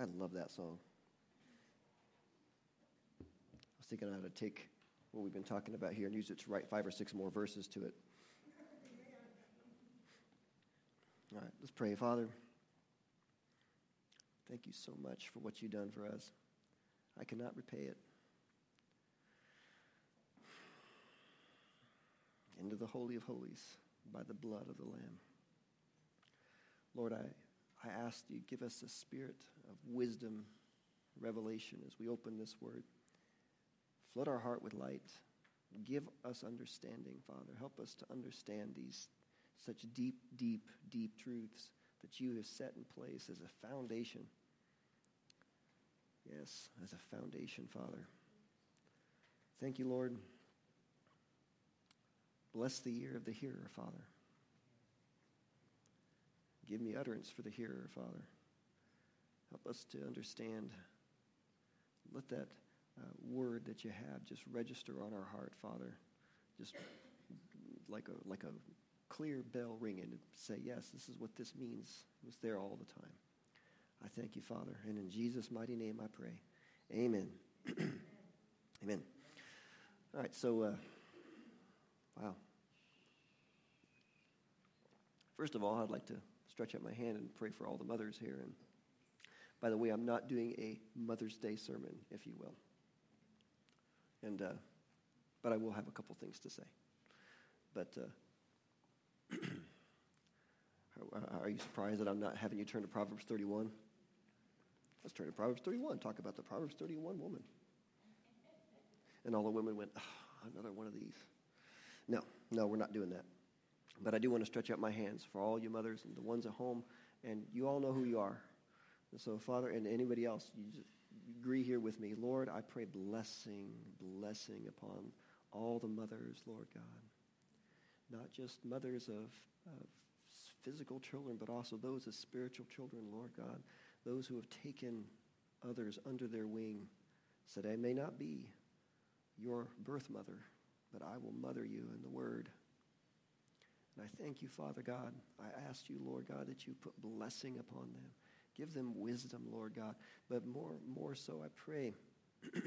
I love that song. I was thinking I ought to take what we've been talking about here and use it to write five or six more verses to it. All right, let's pray. Father, thank you so much for what you've done for us. I cannot repay it. Into the Holy of Holies by the blood of the Lamb. Lord, I, I ask you, give us a spirit of wisdom, revelation as we open this word. Flood our heart with light. Give us understanding, Father. Help us to understand these such deep, deep, deep truths that you have set in place as a foundation. Yes, as a foundation, Father. Thank you, Lord. Bless the ear of the hearer, Father. Give me utterance for the hearer, Father. Help us to understand. Let that uh, word that you have just register on our heart, Father. Just like a, like a clear bell ringing to say, yes, this is what this means. It was there all the time. I thank you, Father. And in Jesus' mighty name I pray. Amen. Amen. All right, so, uh, wow. First of all, I'd like to stretch out my hand and pray for all the mothers here. And by the way, I'm not doing a Mother's Day sermon, if you will. And, uh, but I will have a couple things to say. But uh, are you surprised that I'm not having you turn to Proverbs 31? Let's turn to Proverbs 31. Talk about the Proverbs 31 woman. And all the women went, oh, another one of these. No, no, we're not doing that. But I do want to stretch out my hands for all you mothers and the ones at home. And you all know who you are. And so, Father, and anybody else, you just agree here with me. Lord, I pray blessing, blessing upon all the mothers, Lord God. Not just mothers of, of physical children, but also those as spiritual children, Lord God. Those who have taken others under their wing, said, I may not be your birth mother, but I will mother you in the word. And I thank you, Father God. I ask you, Lord God, that you put blessing upon them. Give them wisdom, Lord God. But more, more so, I pray that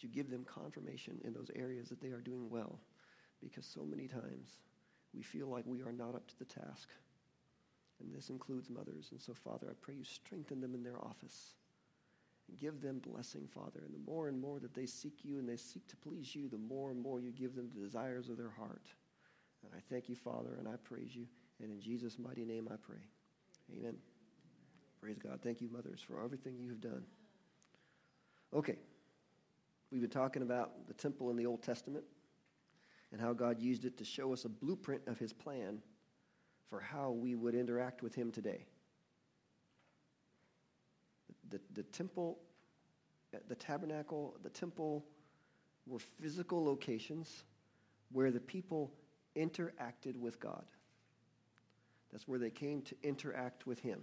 you give them confirmation in those areas that they are doing well. Because so many times we feel like we are not up to the task. And this includes mothers. And so, Father, I pray you strengthen them in their office. And give them blessing, Father. And the more and more that they seek you and they seek to please you, the more and more you give them the desires of their heart. And I thank you, Father, and I praise you. And in Jesus' mighty name I pray. Amen. Praise God. Thank you, mothers, for everything you have done. Okay. We've been talking about the temple in the Old Testament and how God used it to show us a blueprint of his plan for how we would interact with him today. The, the, the temple, the tabernacle, the temple were physical locations where the people interacted with God. That's where they came to interact with him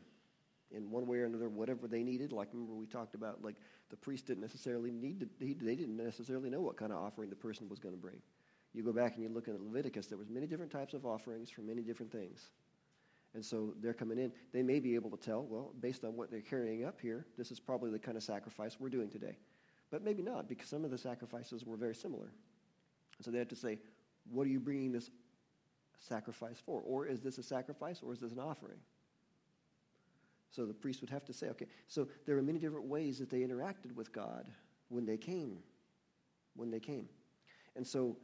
in one way or another, whatever they needed. Like, remember, we talked about, like, the priest didn't necessarily need to, he, they didn't necessarily know what kind of offering the person was going to bring. You go back and you look at Leviticus, there was many different types of offerings for many different things. And so they're coming in. They may be able to tell, well, based on what they're carrying up here, this is probably the kind of sacrifice we're doing today. But maybe not, because some of the sacrifices were very similar. So they had to say, what are you bringing this sacrifice for? Or is this a sacrifice or is this an offering? So the priest would have to say, okay, so there are many different ways that they interacted with God when they came. When they came. And so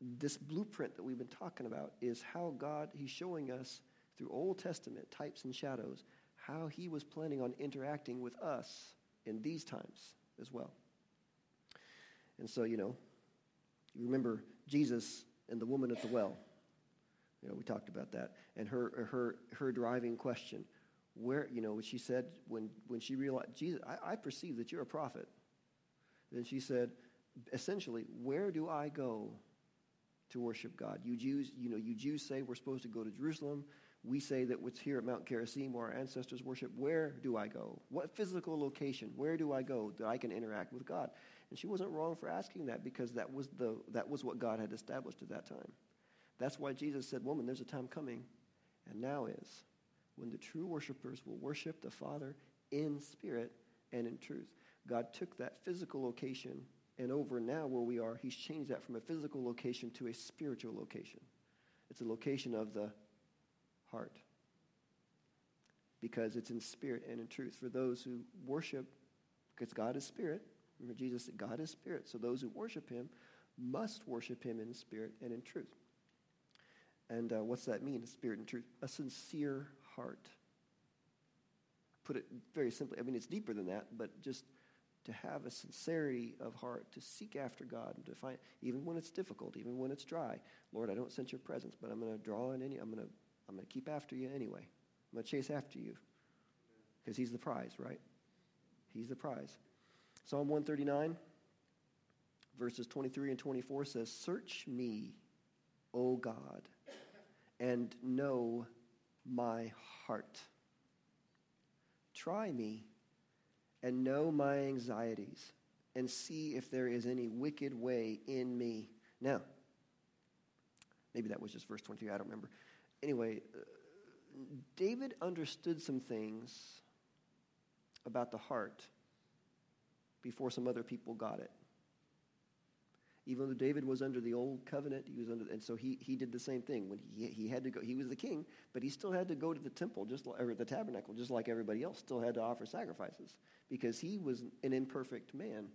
this blueprint that we've been talking about is how God, He's showing us through Old Testament types and shadows how He was planning on interacting with us in these times as well. And so, you know, you remember Jesus and the woman at the well. You know, we talked about that. And her, her, her driving question, where, you know, she said when, when she realized, Jesus, I, I perceive that you're a prophet. Then she said, essentially, where do I go to worship God? You Jews, you know, you Jews say we're supposed to go to Jerusalem. We say that what's here at Mount Gerizim where our ancestors worship. Where do I go? What physical location? Where do I go that I can interact with God? And she wasn't wrong for asking that because that was, the, that was what God had established at that time. That's why Jesus said, Woman, there's a time coming, and now is, when the true worshipers will worship the Father in spirit and in truth. God took that physical location, and over now where we are, He's changed that from a physical location to a spiritual location. It's a location of the heart because it's in spirit and in truth. For those who worship, because God is spirit, remember Jesus said, God is spirit. So those who worship Him must worship Him in spirit and in truth. And uh, what's that mean, a spirit and truth? A sincere heart. Put it very simply, I mean, it's deeper than that, but just to have a sincerity of heart, to seek after God, and to find, even when it's difficult, even when it's dry. Lord, I don't sense your presence, but I'm going to draw in any, I'm going to, I'm going to keep after you anyway. I'm going to chase after you because he's the prize, right? He's the prize. Psalm 139, verses 23 and 24 says, Search me, O God, and know my heart. Try me and know my anxieties and see if there is any wicked way in me. Now, maybe that was just verse 23, I don't remember. Anyway, uh, David understood some things about the heart before some other people got it. Even though David was under the old covenant, he was under, and so he, he did the same thing. When he, he had to go, he was the king, but he still had to go to the temple, just like, or the tabernacle, just like everybody else. Still had to offer sacrifices because he was an imperfect man.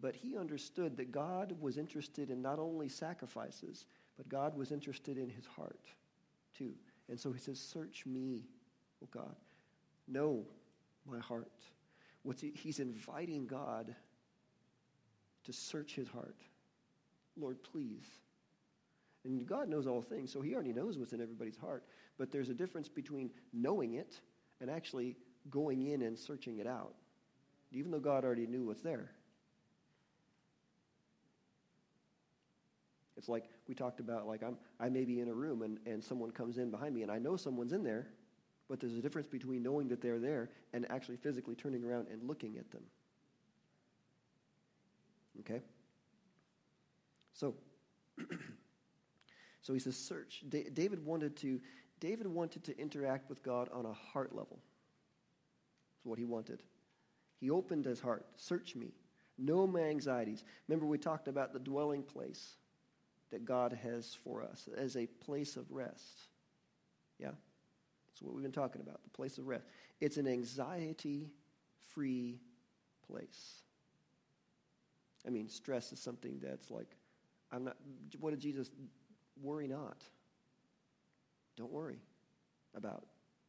But he understood that God was interested in not only sacrifices, but God was interested in his heart too. And so he says, "Search me, O God, know my heart." What's he, he's inviting God to search his heart. Lord, please. And God knows all things, so He already knows what's in everybody's heart. But there's a difference between knowing it and actually going in and searching it out, even though God already knew what's there. It's like we talked about, like I'm, I may be in a room and, and someone comes in behind me and I know someone's in there, but there's a difference between knowing that they're there and actually physically turning around and looking at them. Okay? So, so he says, search. Da- David wanted to. David wanted to interact with God on a heart level. That's what he wanted. He opened his heart. Search me. Know my anxieties. Remember, we talked about the dwelling place that God has for us as a place of rest. Yeah? That's what we've been talking about, the place of rest. It's an anxiety free place. I mean, stress is something that's like I'm not, what did Jesus, worry not. Don't worry about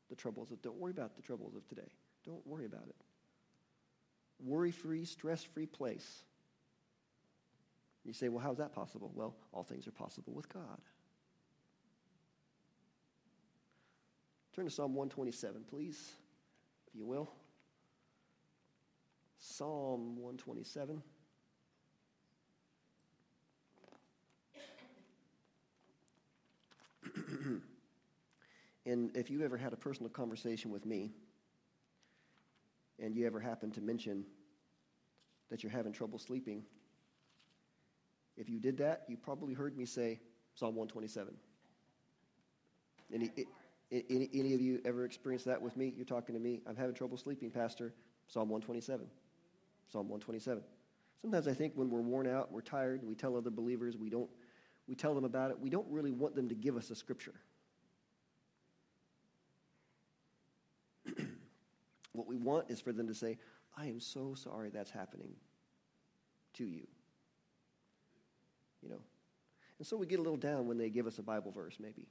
the troubles of, don't worry about the troubles of today. Don't worry about it. Worry free, stress free place. You say, well, how's that possible? Well, all things are possible with God. Turn to Psalm 127, please, if you will. Psalm 127. And if you ever had a personal conversation with me, and you ever happen to mention that you're having trouble sleeping, if you did that, you probably heard me say Psalm 127. Any, any, any of you ever experienced that with me? You're talking to me. I'm having trouble sleeping, Pastor. Psalm 127. Psalm 127. Sometimes I think when we're worn out, we're tired, we tell other believers, we don't, we tell them about it, we don't really want them to give us a scripture. What we want is for them to say, I am so sorry that's happening to you. You know? And so we get a little down when they give us a Bible verse, maybe.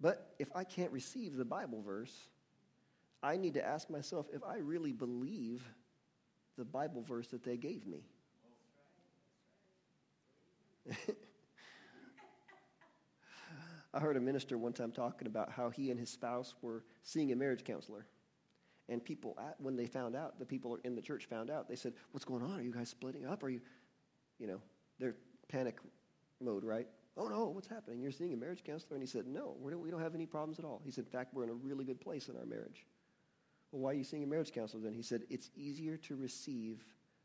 But if I can't receive the Bible verse, I need to ask myself if I really believe the Bible verse that they gave me. I heard a minister one time talking about how he and his spouse were seeing a marriage counselor. And people, when they found out, the people in the church found out, they said, What's going on? Are you guys splitting up? Are you, you know, they're panic mode, right? Oh no, what's happening? You're seeing a marriage counselor? And he said, No, we don't have any problems at all. He said, In fact, we're in a really good place in our marriage. Well, why are you seeing a marriage counselor then? He said, It's easier to receive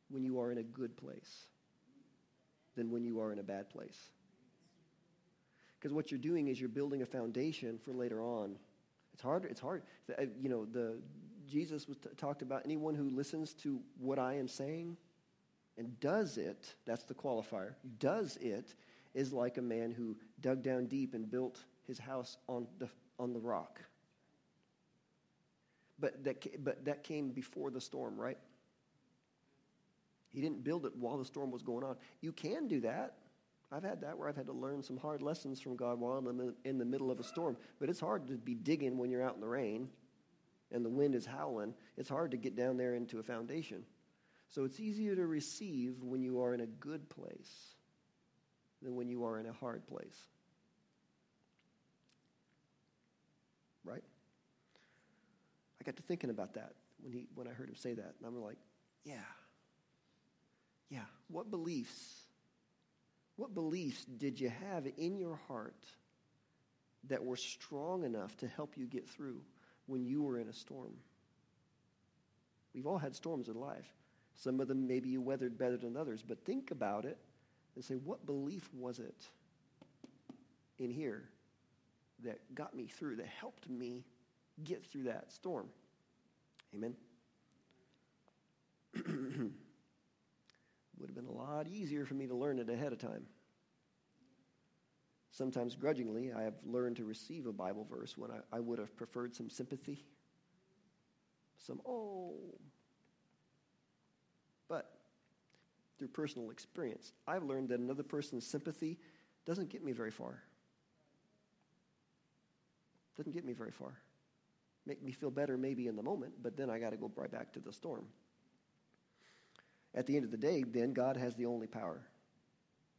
when you are in a good place than when you are in a bad place. Because what you're doing is you're building a foundation for later on It's hard. It's hard. Uh, you know, the Jesus was t- talked about anyone who listens to what I am saying and does it. That's the qualifier. Does it is like a man who dug down deep and built his house on the on the rock. But that but that came before the storm, right? He didn't build it while the storm was going on. You can do that. I've had that where I've had to learn some hard lessons from God while I'm in the middle of a storm. But it's hard to be digging when you're out in the rain and the wind is howling. It's hard to get down there into a foundation. So it's easier to receive when you are in a good place than when you are in a hard place. Right? I got to thinking about that when, he, when I heard him say that. And I'm like, yeah. Yeah. What beliefs what beliefs did you have in your heart that were strong enough to help you get through when you were in a storm? We've all had storms in life. Some of them maybe you weathered better than others, but think about it and say, what belief was it in here that got me through, that helped me get through that storm? Amen. would have been a lot easier for me to learn it ahead of time. Sometimes grudgingly, I have learned to receive a Bible verse when I, I would have preferred some sympathy, some, oh. But through personal experience, I've learned that another person's sympathy doesn't get me very far. Doesn't get me very far. Make me feel better maybe in the moment, but then I got to go right back to the storm. At the end of the day, then God has the only power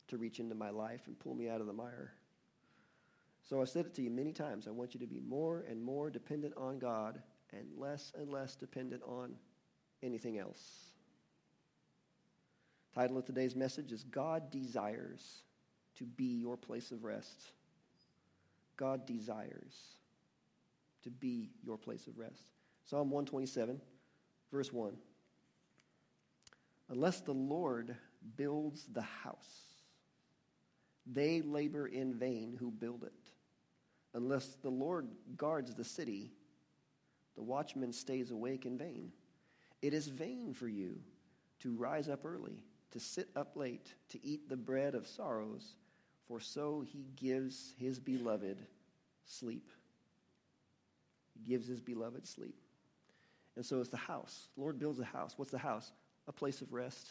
to reach into my life and pull me out of the mire. So I've said it to you many times. I want you to be more and more dependent on God and less and less dependent on anything else. Title of today's message is God Desires to Be Your Place of Rest. God desires to be your place of rest. Psalm 127, verse 1. Unless the Lord builds the house, they labor in vain who build it. Unless the Lord guards the city, the watchman stays awake in vain. It is vain for you to rise up early, to sit up late, to eat the bread of sorrows, for so he gives his beloved sleep. He gives his beloved sleep. And so it's the house. The Lord builds a house. What's the house? A place of rest.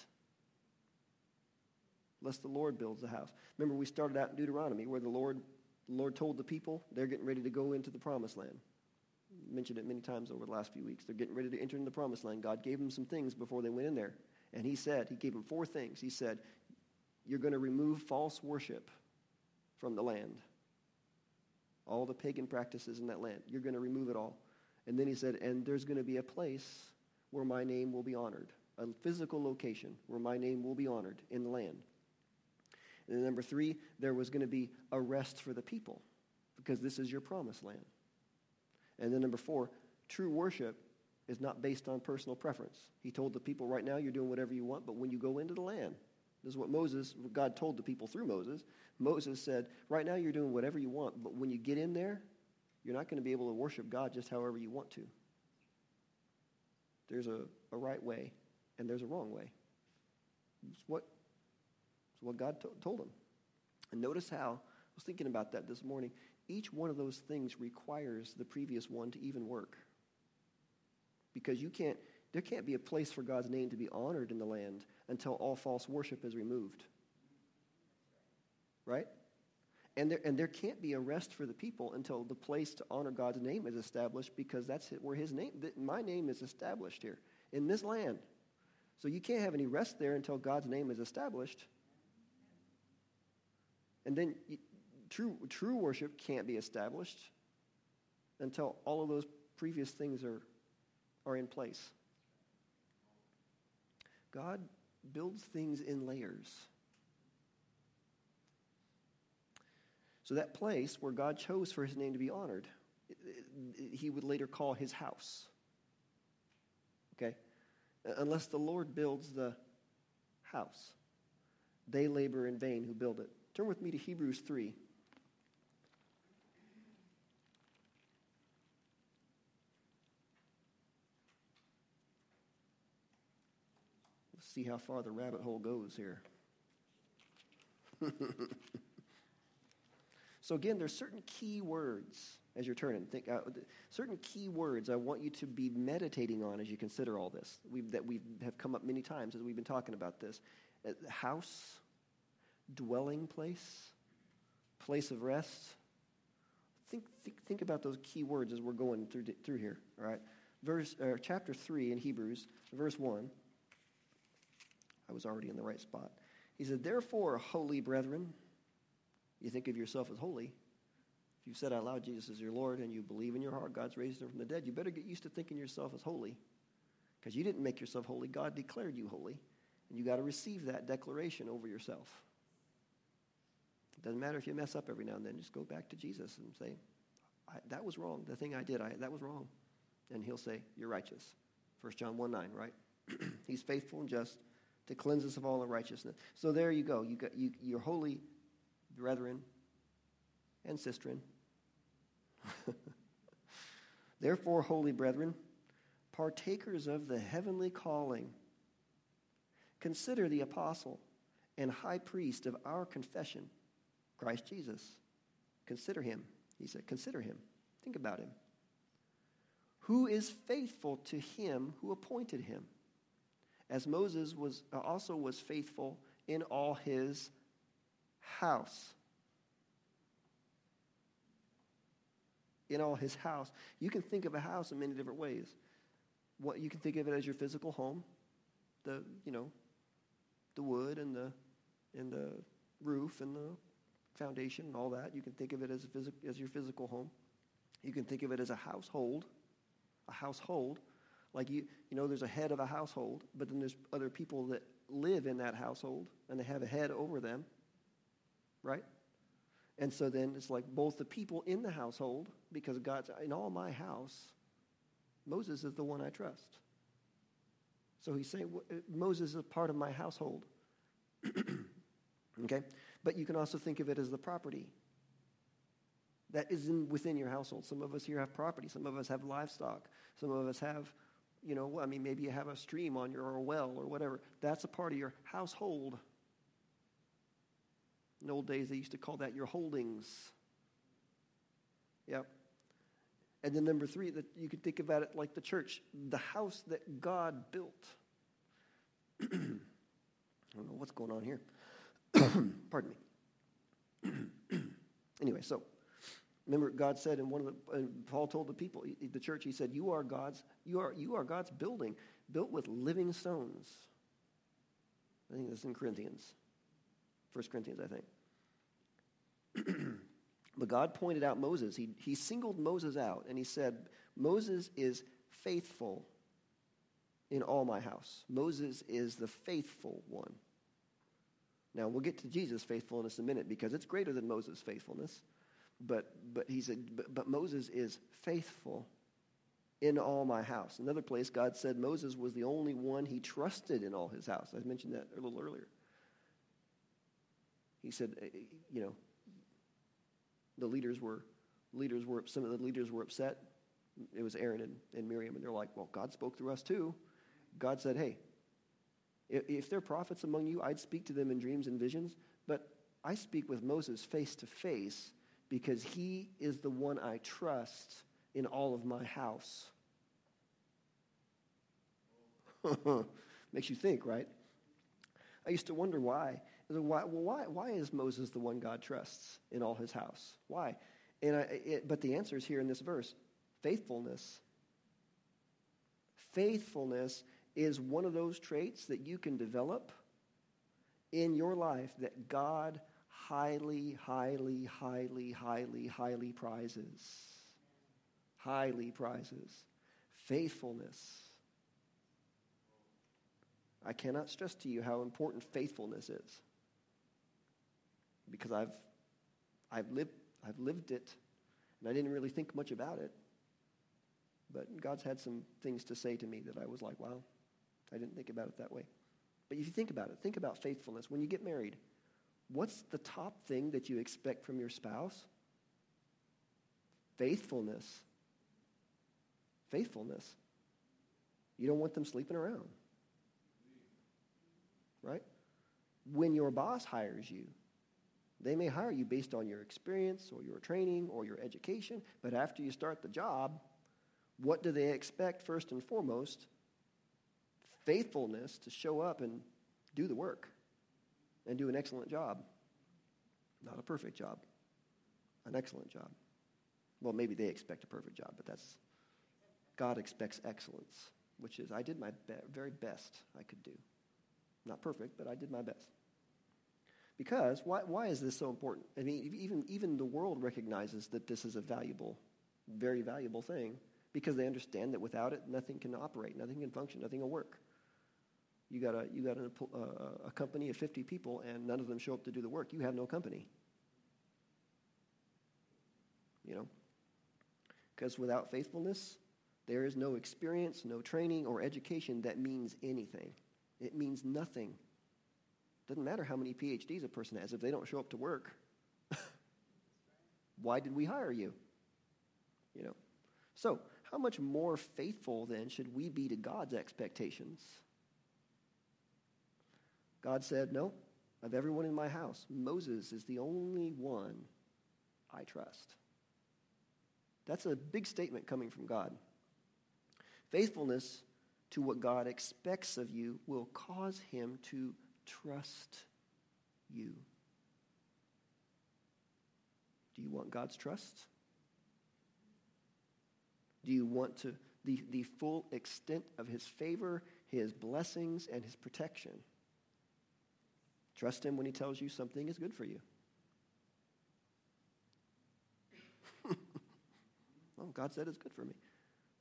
Lest the Lord builds the house. Remember, we started out in Deuteronomy where the Lord, the Lord told the people they're getting ready to go into the promised land. mentioned it many times over the last few weeks. They're getting ready to enter into the promised land. God gave them some things before they went in there. And He said, He gave them four things. He said, You're going to remove false worship from the land. All the pagan practices in that land. You're going to remove it all. And then He said, And there's going to be a place where my name will be honored a physical location where my name will be honored in the land. And then number three, there was going to be a rest for the people because this is your promised land. And then number four, true worship is not based on personal preference. He told the people, right now you're doing whatever you want, but when you go into the land, this is what Moses, God told the people through Moses. Moses said, right now you're doing whatever you want, but when you get in there, you're not going to be able to worship God just however you want to. There's a, a right way and there's a wrong way. It's what, it's what God to- told him. And notice how, I was thinking about that this morning. Each one of those things requires the previous one to even work. Because you can't, there can't be a place for God's name to be honored in the land until all false worship is removed. Right? And there, and there can't be a rest for the people until the place to honor God's name is established because that's where his name, my name is established here in this land. So you can't have any rest there until God's name is established. And then you, true, true worship can't be established until all of those previous things are, are in place. God builds things in layers. So that place where God chose for his name to be honored, he would later call his house. Okay? Uh, unless the Lord builds the house. They labor in vain who build it. Turn with me to Hebrews 3. Let's see how far the rabbit hole goes here. so, again, there's certain key words as you're turning. Think uh, certain key words I want you to be meditating on as you consider all this. We've, that we have come up many times as we've been talking about this. Uh, house, dwelling place, place of rest. Think, think, think about those key words as we're going through, through here. All right, verse uh, chapter three in Hebrews, verse one. I was already in the right spot. He said, "Therefore, holy brethren, you think of yourself as holy." You've said out loud Jesus is your Lord and you believe in your heart God's raised him from the dead, you better get used to thinking yourself as holy. Because you didn't make yourself holy, God declared you holy. And you got to receive that declaration over yourself. It doesn't matter if you mess up every now and then. Just go back to Jesus and say, that was wrong. The thing I did, I, that was wrong. And he'll say, You're righteous. 1 John 1 9, right? He's faithful and just to cleanse us of all unrighteousness. So there you go. You got, you, you're holy brethren and sistren Therefore, holy brethren, partakers of the heavenly calling, consider the apostle and high priest of our confession, Christ Jesus. Consider him. He said, Consider him. Think about him. Who is faithful to him who appointed him, as Moses was also was faithful in all his house. In all his house. You can think of a house in many different ways. What you can think of it as your physical home, the you know, the wood and the and the roof and the foundation and all that. You can think of it as a phys- as your physical home. You can think of it as a household, a household. Like you, you know, there's a head of a household, but then there's other people that live in that household and they have a head over them, right? And so then it's like both the people in the household, because God's in all my house, Moses is the one I trust. So he's saying uh, Moses is part of my household. okay? But you can also think of it as the property that is in, within your household. Some of us here have property, some of us have livestock, some of us have, you know, I mean, maybe you have a stream on your or a well or whatever. That's a part of your household. In old days, they used to call that your holdings. Yep. And then number three, that you could think about it like the church, the house that God built. I don't know what's going on here. Pardon me. anyway, so remember, God said in one of the, and Paul told the people, the church, he said, "You are God's, you are, you are God's building, built with living stones." I think that's in Corinthians. 1 Corinthians, I think. but God pointed out Moses. He, he singled Moses out and he said, Moses is faithful in all my house. Moses is the faithful one. Now, we'll get to Jesus' faithfulness in a minute because it's greater than Moses' faithfulness. But, but he said, but, but Moses is faithful in all my house. Another place, God said Moses was the only one he trusted in all his house. I mentioned that a little earlier. He said, eh, eh, you know, the leaders were, leaders were, some of the leaders were upset. It was Aaron and, and Miriam, and they're like, well, God spoke through us too. God said, hey, if, if there are prophets among you, I'd speak to them in dreams and visions, but I speak with Moses face to face because he is the one I trust in all of my house. Makes you think, right? I used to wonder why. Why, well, why, why is Moses the one God trusts in all his house? Why? And I, it, but the answer is here in this verse faithfulness. Faithfulness is one of those traits that you can develop in your life that God highly, highly, highly, highly, highly prizes. Highly prizes. Faithfulness. I cannot stress to you how important faithfulness is because I've, I've, lived, I've lived it, and I didn't really think much about it. But God's had some things to say to me that I was like, wow, I didn't think about it that way. But if you think about it, think about faithfulness. When you get married, what's the top thing that you expect from your spouse? Faithfulness. Faithfulness. You don't want them sleeping around. right? When your boss hires you, they may hire you based on your experience or your training or your education, but after you start the job, what do they expect first and foremost? Faithfulness to show up and do the work and do an excellent job. Not a perfect job, an excellent job. Well, maybe they expect a perfect job, but that's God expects excellence, which is I did my be- very best I could do. Not perfect, but I did my best. Because why, why is this so important? I mean, even, even the world recognizes that this is a valuable, very valuable thing because they understand that without it, nothing can operate, nothing can function, nothing will work. You got, a, you got a, a, a company of 50 people and none of them show up to do the work. You have no company. You know? Because without faithfulness, there is no experience, no training, or education that means anything. It means nothing. Doesn't matter how many PhDs a person has if they don't show up to work. Why did we hire you? You know. So, how much more faithful then should we be to God's expectations? God said, No, of everyone in my house, Moses is the only one I trust. That's a big statement coming from God. Faithfulness to what God expects of you will cause him to trust you. Do you want God's trust? Do you want to the, the full extent of his favor, his blessings, and his protection? Trust him when he tells you something is good for you. oh, God said it's good for me.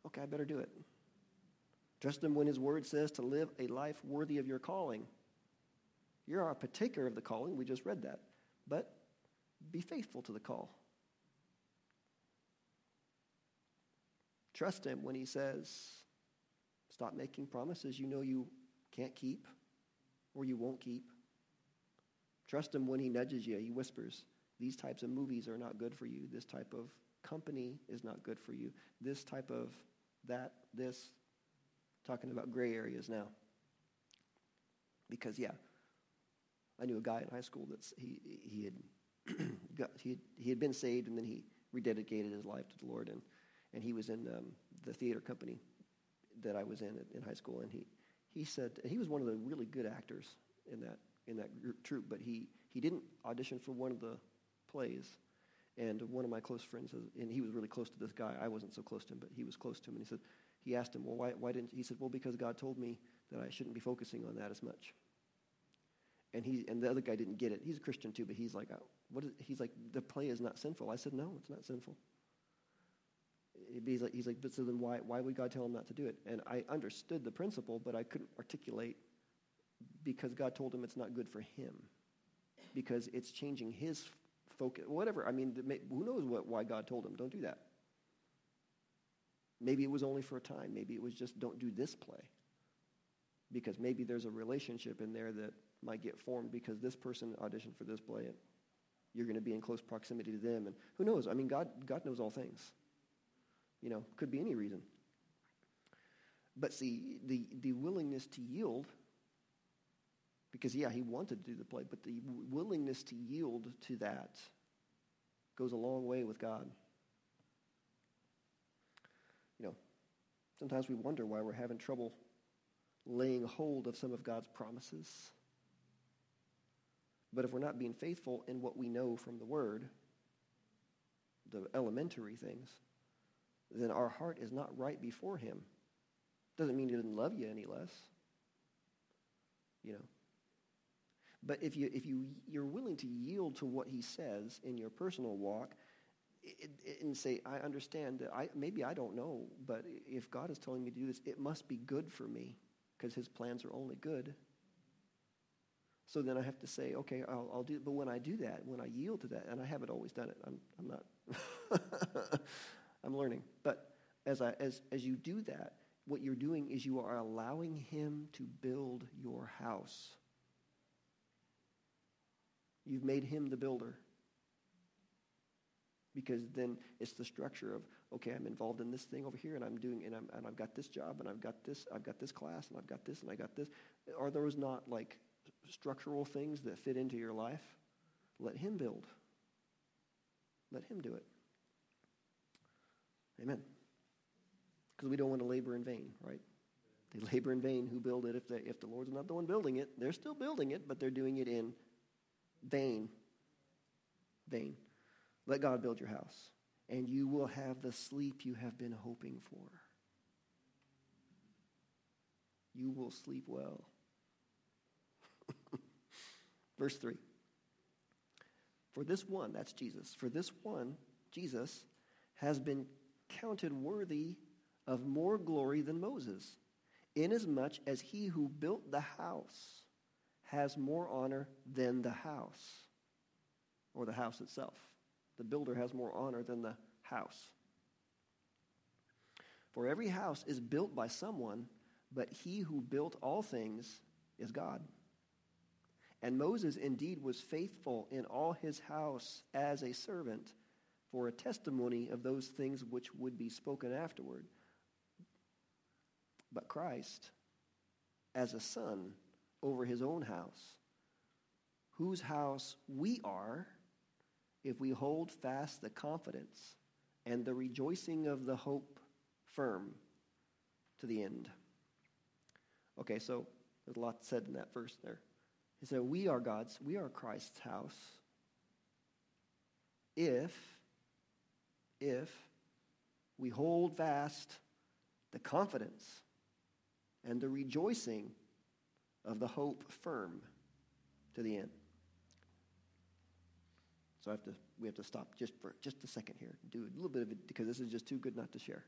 Okay, I better do it. Trust him when his word says to live a life worthy of your calling. You're a partaker of the calling. We just read that. But be faithful to the call. Trust him when he says, stop making promises you know you can't keep or you won't keep. Trust him when he nudges you. He whispers, These types of movies are not good for you. This type of company is not good for you. This type of that, this. Talking about gray areas now. Because, yeah, I knew a guy in high school that he, he, had got, he, had, he had been saved and then he rededicated his life to the Lord. And, and he was in um, the theater company that I was in in high school. And he, he said, he was one of the really good actors in that in that group, troupe, but he, he didn't audition for one of the plays. And one of my close friends, and he was really close to this guy. I wasn't so close to him, but he was close to him. And he said, he asked him, well, why, why didn't, he said, well, because God told me that I shouldn't be focusing on that as much. And he, and the other guy didn't get it. He's a Christian too, but he's like, oh, what is, he's like, the play is not sinful. I said, no, it's not sinful. He's like, he's like, but so then why, why would God tell him not to do it? And I understood the principle, but I couldn't articulate because God told him it's not good for him because it's changing his focus. Whatever. I mean, who knows what, why God told him, don't do that. Maybe it was only for a time. Maybe it was just don't do this play. Because maybe there's a relationship in there that might get formed because this person auditioned for this play and you're going to be in close proximity to them. And who knows? I mean, God, God knows all things. You know, could be any reason. But see, the, the willingness to yield because, yeah, he wanted to do the play, but the willingness to yield to that goes a long way with God. You know, sometimes we wonder why we're having trouble laying hold of some of God's promises. But if we're not being faithful in what we know from the Word, the elementary things, then our heart is not right before Him. Doesn't mean He doesn't love you any less. You know, but if, you, if you, you're willing to yield to what he says in your personal walk it, it, and say, I understand that I, maybe I don't know, but if God is telling me to do this, it must be good for me because his plans are only good. So then I have to say, okay, I'll, I'll do it. But when I do that, when I yield to that, and I haven't always done it, I'm, I'm not, I'm learning. But as, I, as, as you do that, what you're doing is you are allowing him to build your house. You've made him the builder. Because then it's the structure of, okay, I'm involved in this thing over here and I'm doing, and, I'm, and I've got this job and I've got this, I've got this class and I've got this and I got this. Are those not like structural things that fit into your life, let Him build. Let Him do it. Amen. Because we don't want to labor in vain, right? They labor in vain who build it. If, they, if the Lord's not the one building it, they're still building it, but they're doing it in vain. Vain. Let God build your house, and you will have the sleep you have been hoping for. You will sleep well. Verse 3. For this one, that's Jesus, for this one, Jesus, has been counted worthy of more glory than Moses, inasmuch as he who built the house has more honor than the house, or the house itself. The builder has more honor than the house. For every house is built by someone, but he who built all things is God. And Moses indeed was faithful in all his house as a servant for a testimony of those things which would be spoken afterward. But Christ, as a son over his own house, whose house we are, if we hold fast the confidence and the rejoicing of the hope firm to the end. Okay, so there's a lot said in that verse there. He that We are God's, we are Christ's house. If, if we hold fast the confidence and the rejoicing of the hope firm to the end. So I have to, we have to stop just for just a second here, do a little bit of it because this is just too good not to share.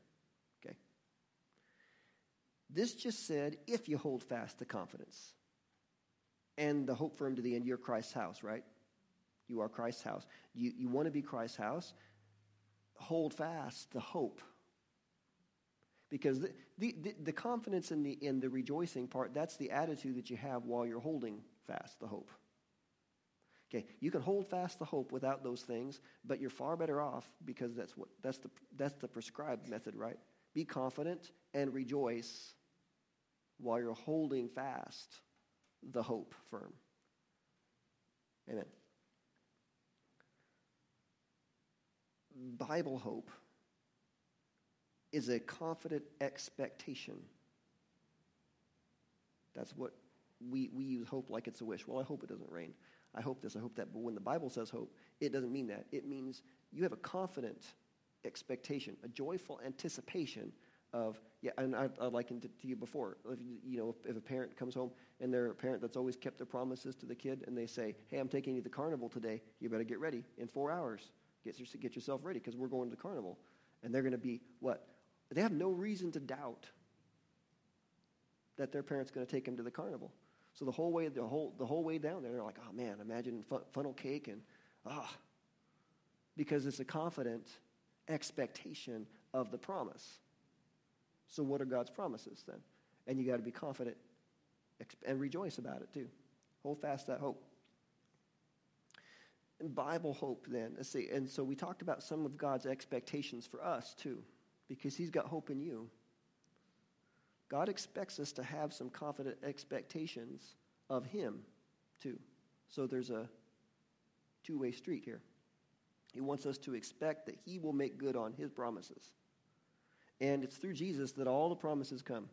Okay. This just said, if you hold fast the confidence and the hope firm to the end, you're Christ's house, right? You are Christ's house. You, you want to be Christ's house? Hold fast the hope. Because the, the, the, the confidence in the, in the rejoicing part, that's the attitude that you have while you're holding fast the hope. Okay, you can hold fast the hope without those things, but you're far better off because that's what that's the that's the prescribed method, right? Be confident and rejoice while you're holding fast the hope firm. Amen. Bible hope is a confident expectation. That's what we, we use hope like it's a wish. Well, I hope it doesn't rain. I hope this, I hope that. But when the Bible says hope, it doesn't mean that. It means you have a confident expectation, a joyful anticipation of yeah and i, I likened it to you before. If, you know if, if, a parent comes home and they're a parent that's always kept their promises to the kid and they say hey i'm taking you to the carnival today. You better get ready in four hours. Get, your, get yourself ready because we're going to the carnival. And they're going to be what? They have no reason to doubt that their parent's going to take them to the carnival. So the whole way the whole, the whole way down there they're like oh man imagine funnel cake and ah. Because it's a confident expectation of the promise so, what are God's promises then? And you got to be confident and rejoice about it too. Hold fast that hope. And Bible hope, then, let's see. And so we talked about some of God's expectations for us too, because He's got hope in you. God expects us to have some confident expectations of Him too. So there's a two way street here. He wants us to expect that He will make good on His promises. And it's through Jesus that all the promises come.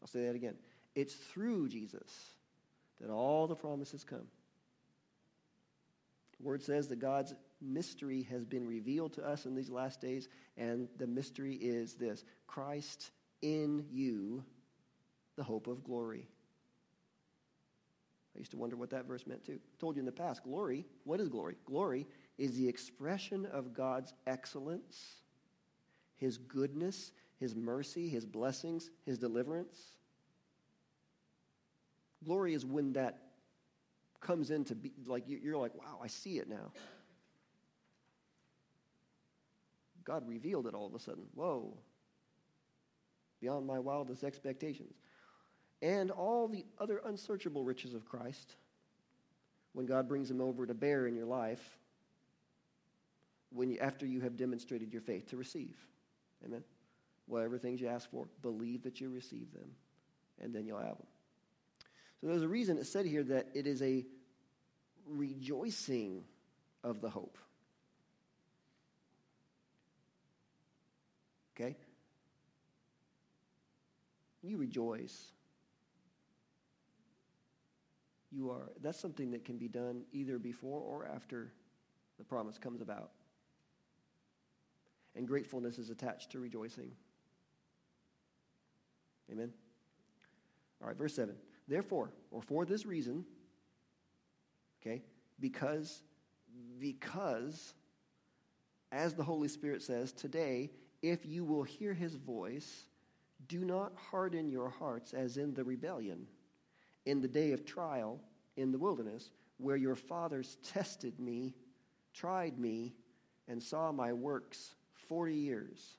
I'll say that again. It's through Jesus that all the promises come. The word says that God's mystery has been revealed to us in these last days, and the mystery is this Christ in you, the hope of glory. I used to wonder what that verse meant too. I told you in the past, glory, what is glory? Glory is the expression of God's excellence, His goodness, His mercy, His blessings, His deliverance. Glory is when that comes into be like you're like, wow, I see it now. God revealed it all of a sudden. Whoa. Beyond my wildest expectations. And all the other unsearchable riches of Christ, when God brings them over to bear in your life, when you, after you have demonstrated your faith to receive. Amen. Whatever things you ask for, believe that you receive them, and then you'll have them. So there's a reason it's said here that it is a rejoicing of the hope. Okay? You rejoice. You are, that's something that can be done either before or after the promise comes about. And gratefulness is attached to rejoicing. Amen? All right, verse 7. Therefore, or for this reason, okay, because, because, as the Holy Spirit says, today, if you will hear his voice, do not harden your hearts as in the rebellion, in the day of trial in the wilderness, where your fathers tested me, tried me, and saw my works forty years.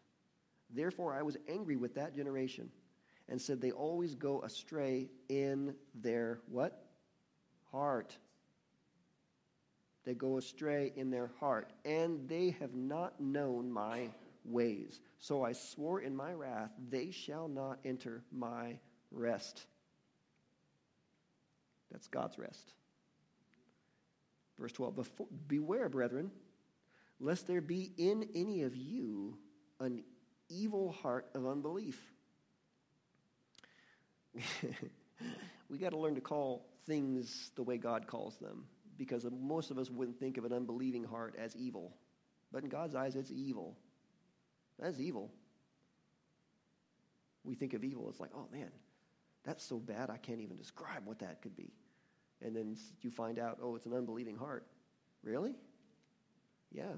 Therefore I was angry with that generation and said they always go astray in their what? Heart. They go astray in their heart, and they have not known my ways. So I swore in my wrath, they shall not enter my rest. That's God's rest. Verse 12 Beware, brethren, lest there be in any of you an evil heart of unbelief we got to learn to call things the way God calls them because most of us wouldn't think of an unbelieving heart as evil. But in God's eyes, it's evil. That's evil. We think of evil as like, oh man, that's so bad, I can't even describe what that could be. And then you find out, oh, it's an unbelieving heart. Really? Yeah.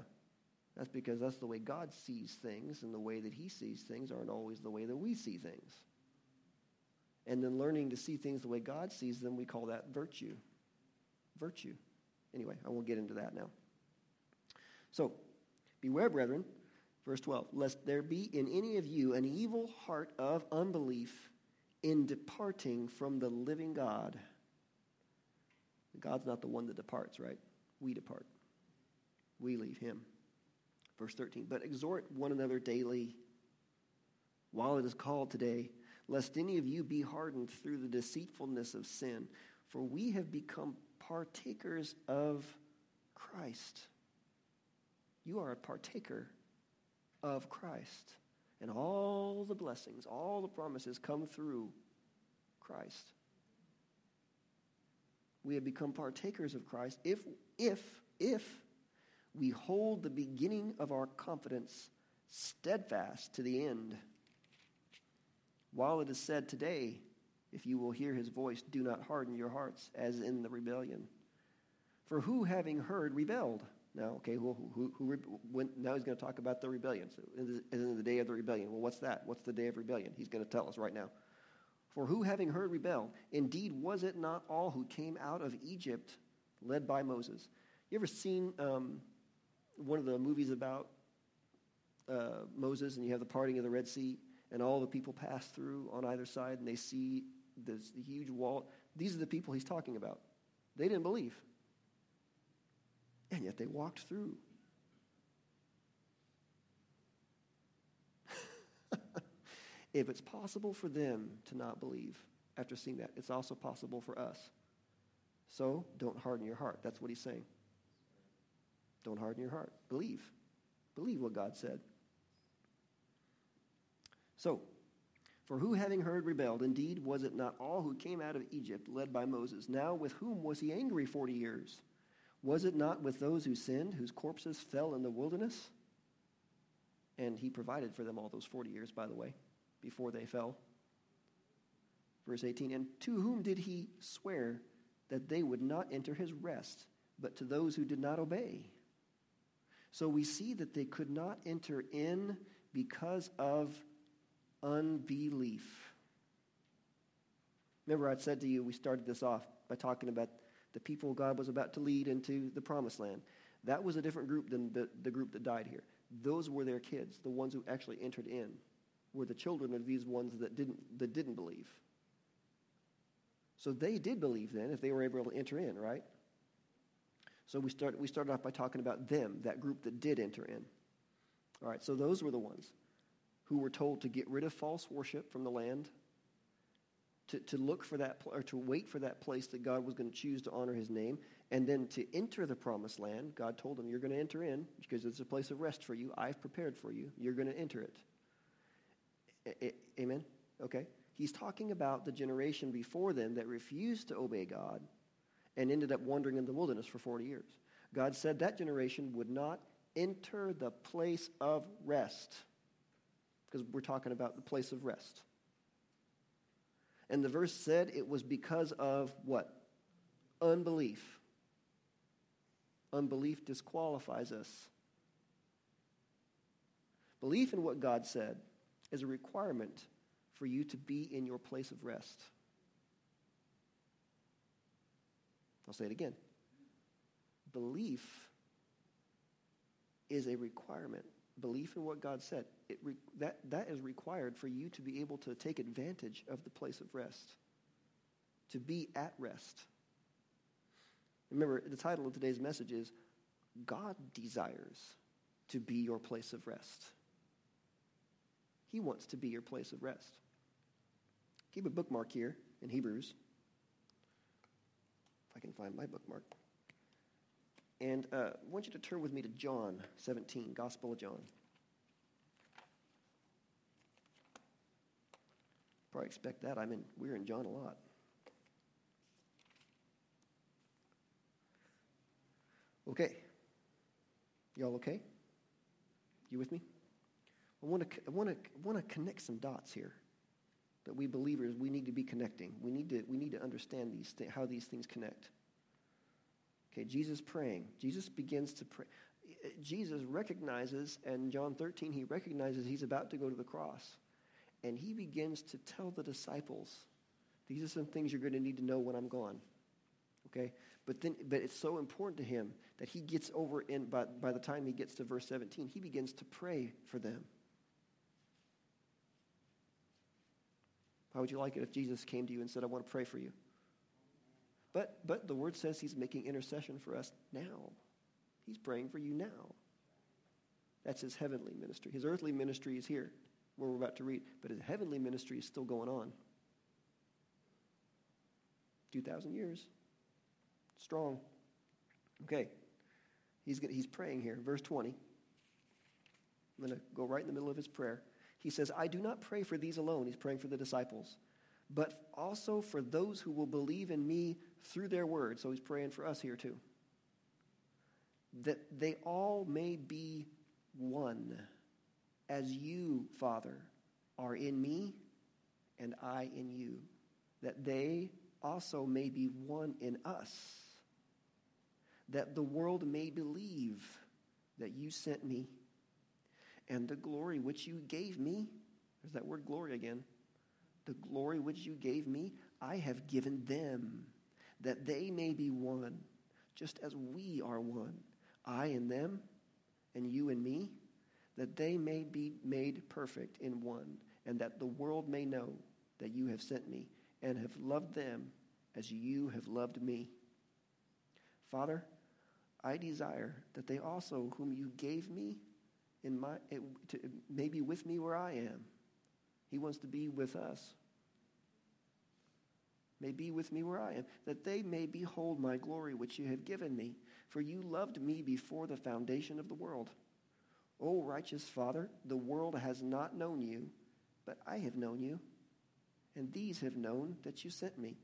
That's because that's the way God sees things, and the way that He sees things aren't always the way that we see things. And then learning to see things the way God sees them, we call that virtue. Virtue. Anyway, I won't get into that now. So, beware, brethren, verse 12, lest there be in any of you an evil heart of unbelief in departing from the living God. God's not the one that departs, right? We depart. We leave him. Verse 13, but exhort one another daily while it is called today lest any of you be hardened through the deceitfulness of sin. For we have become partakers of Christ. You are a partaker of Christ. And all the blessings, all the promises come through Christ. We have become partakers of Christ if, if, if we hold the beginning of our confidence steadfast to the end. While it is said today, if you will hear his voice, do not harden your hearts as in the rebellion. For who, having heard, rebelled? Now, okay, who, who, who went, now he's going to talk about the rebellion. So, in the day of the rebellion. Well, what's that? What's the day of rebellion? He's going to tell us right now. For who, having heard, rebelled? Indeed, was it not all who came out of Egypt led by Moses? You ever seen um, one of the movies about uh, Moses and you have the parting of the Red Sea? and all the people pass through on either side and they see this huge wall. These are the people he's talking about. They didn't believe. And yet they walked through. if it's possible for them to not believe after seeing that, it's also possible for us. So don't harden your heart. That's what he's saying. Don't harden your heart. Believe. Believe what God said. So, for who having heard rebelled? Indeed, was it not all who came out of Egypt led by Moses? Now, with whom was he angry forty years? Was it not with those who sinned, whose corpses fell in the wilderness? And he provided for them all those 40 years, by the way, before they fell. Verse 18 And to whom did he swear that they would not enter his rest, but to those who did not obey? So we see that they could not enter in because of unbelief. Remember, I said to you, we started this off by talking about the people God was about to lead into the promised land. That was a different group than the, the group that died here. Those were their kids, the ones who actually entered in, were the children of these ones that didn't, that didn't believe. So they did believe then if they were able to enter in, right? So we, start, we started off by talking about them, that group that did enter in. All right, so those were the ones who were told to get rid of false worship from the land to, to look for that, or to wait for that place that God was going to choose to honor his name, and then to enter the promised land. God told him, You're going to enter in because it's a place of rest for you. I've prepared for you. You're going to enter it. A- a- amen? Okay. He's talking about the generation before them that refused to obey God and ended up wandering in the wilderness for 40 years. God said that generation would not enter the place of rest because we're talking about the place of rest. And the verse said it was because of what? Unbelief. Unbelief disqualifies us. Belief in what God said is a requirement for you to be in your place of rest. I'll say it again. Belief is a requirement. Belief in what God said. Re- that, that is required for you to be able to take advantage of the place of rest, to be at rest. Remember, the title of today's message is God desires to be your place of rest. He wants to be your place of rest. Keep a bookmark here in Hebrews. If I can find my bookmark. And uh, I want you to turn with me to John 17, Gospel of John. Probably expect that. I'm in, we're in John a lot. Okay. Y'all okay? You with me? I want to I want to want to connect some dots here. That we believers we need to be connecting. We need to we need to understand these th- how these things connect. Okay, Jesus praying. Jesus begins to pray. Eh, eh, Jesus recognizes, and John 13, he recognizes he's about to go to the cross. And he begins to tell the disciples, these are some things you're going to need to know when I'm gone. Okay? But then but it's so important to him that he gets over in by, by the time he gets to verse 17, he begins to pray for them. How would you like it if Jesus came to you and said, I want to pray for you? But, but the word says he's making intercession for us now. He's praying for you now. That's his heavenly ministry. His earthly ministry is here, where we're about to read, but his heavenly ministry is still going on. 2,000 years. Strong. Okay. He's, he's praying here. Verse 20. I'm going to go right in the middle of his prayer. He says, I do not pray for these alone. He's praying for the disciples, but also for those who will believe in me through their word. So he's praying for us here too. That they all may be one, as you, Father, are in me and I in you, that they also may be one in us, that the world may believe that you sent me, and the glory which you gave me, there's that word glory again, the glory which you gave me, I have given them that they may be one, just as we are one, I and them, and you and me, that they may be made perfect in one, and that the world may know that you have sent me and have loved them as you have loved me. Father, I desire that they also, whom you gave me, in my, to, may be with me where I am. He wants to be with us may be with me where I am, that they may behold my glory which you have given me. For you loved me before the foundation of the world. O righteous Father, the world has not known you, but I have known you, and these have known that you sent me.